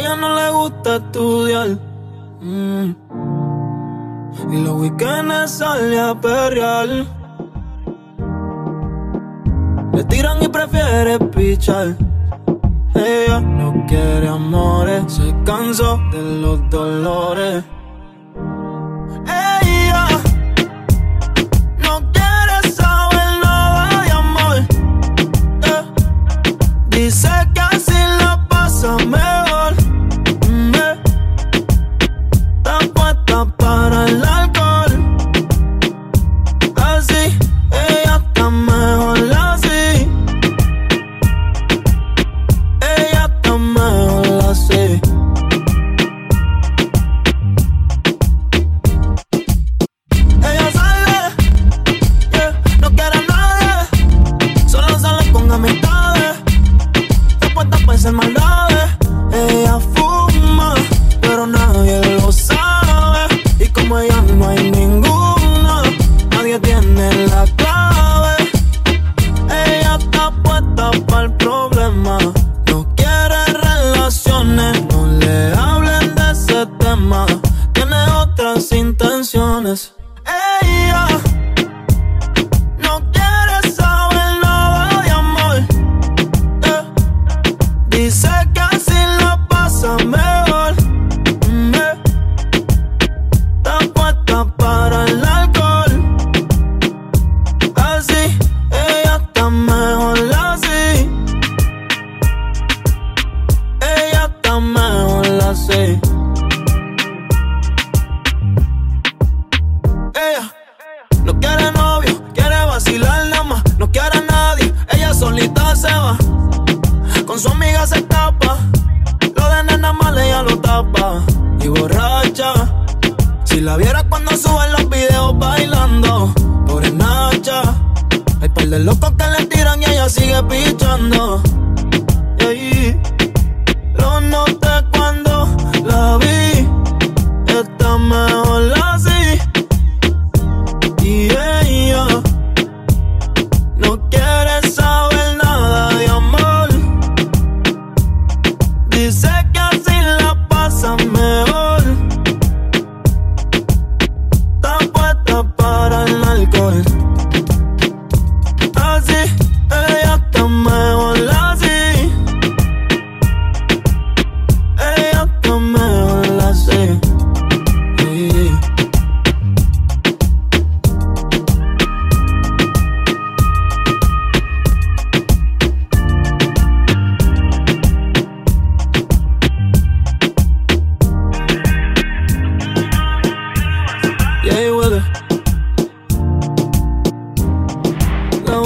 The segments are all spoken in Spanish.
ella no le gusta estudiar. Mm. Y los weekendes sale a perrear. Le tiran y prefiere pichar. Ella no quiere amores, se cansó de los dolores. otras intenciones. Ella Si la vieras cuando suben los videos bailando, por pobre Nacha. Hay par de locos que le tiran y ella sigue pichando.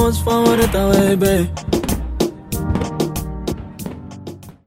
once for the way, baby